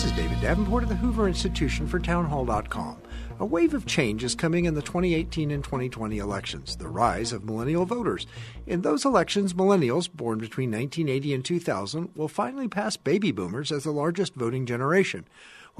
This is David Davenport of the Hoover Institution for Townhall.com. A wave of change is coming in the 2018 and 2020 elections, the rise of millennial voters. In those elections, millennials born between 1980 and 2000 will finally pass baby boomers as the largest voting generation.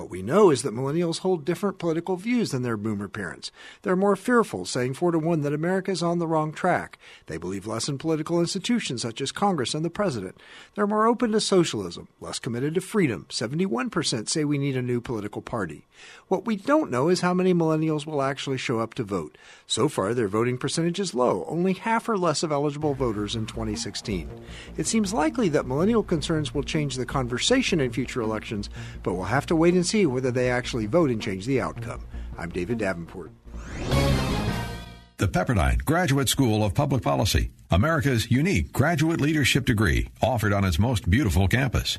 What we know is that millennials hold different political views than their boomer parents. They're more fearful, saying four to one that America is on the wrong track. They believe less in political institutions such as Congress and the president. They're more open to socialism, less committed to freedom. 71% say we need a new political party. What we don't know is how many millennials will actually show up to vote. So far, their voting percentage is low, only half or less of eligible voters in 2016. It seems likely that millennial concerns will change the conversation in future elections, but we'll have to wait and see whether they actually vote and change the outcome. I'm David Davenport. The Pepperdine Graduate School of Public Policy, America's unique graduate leadership degree, offered on its most beautiful campus.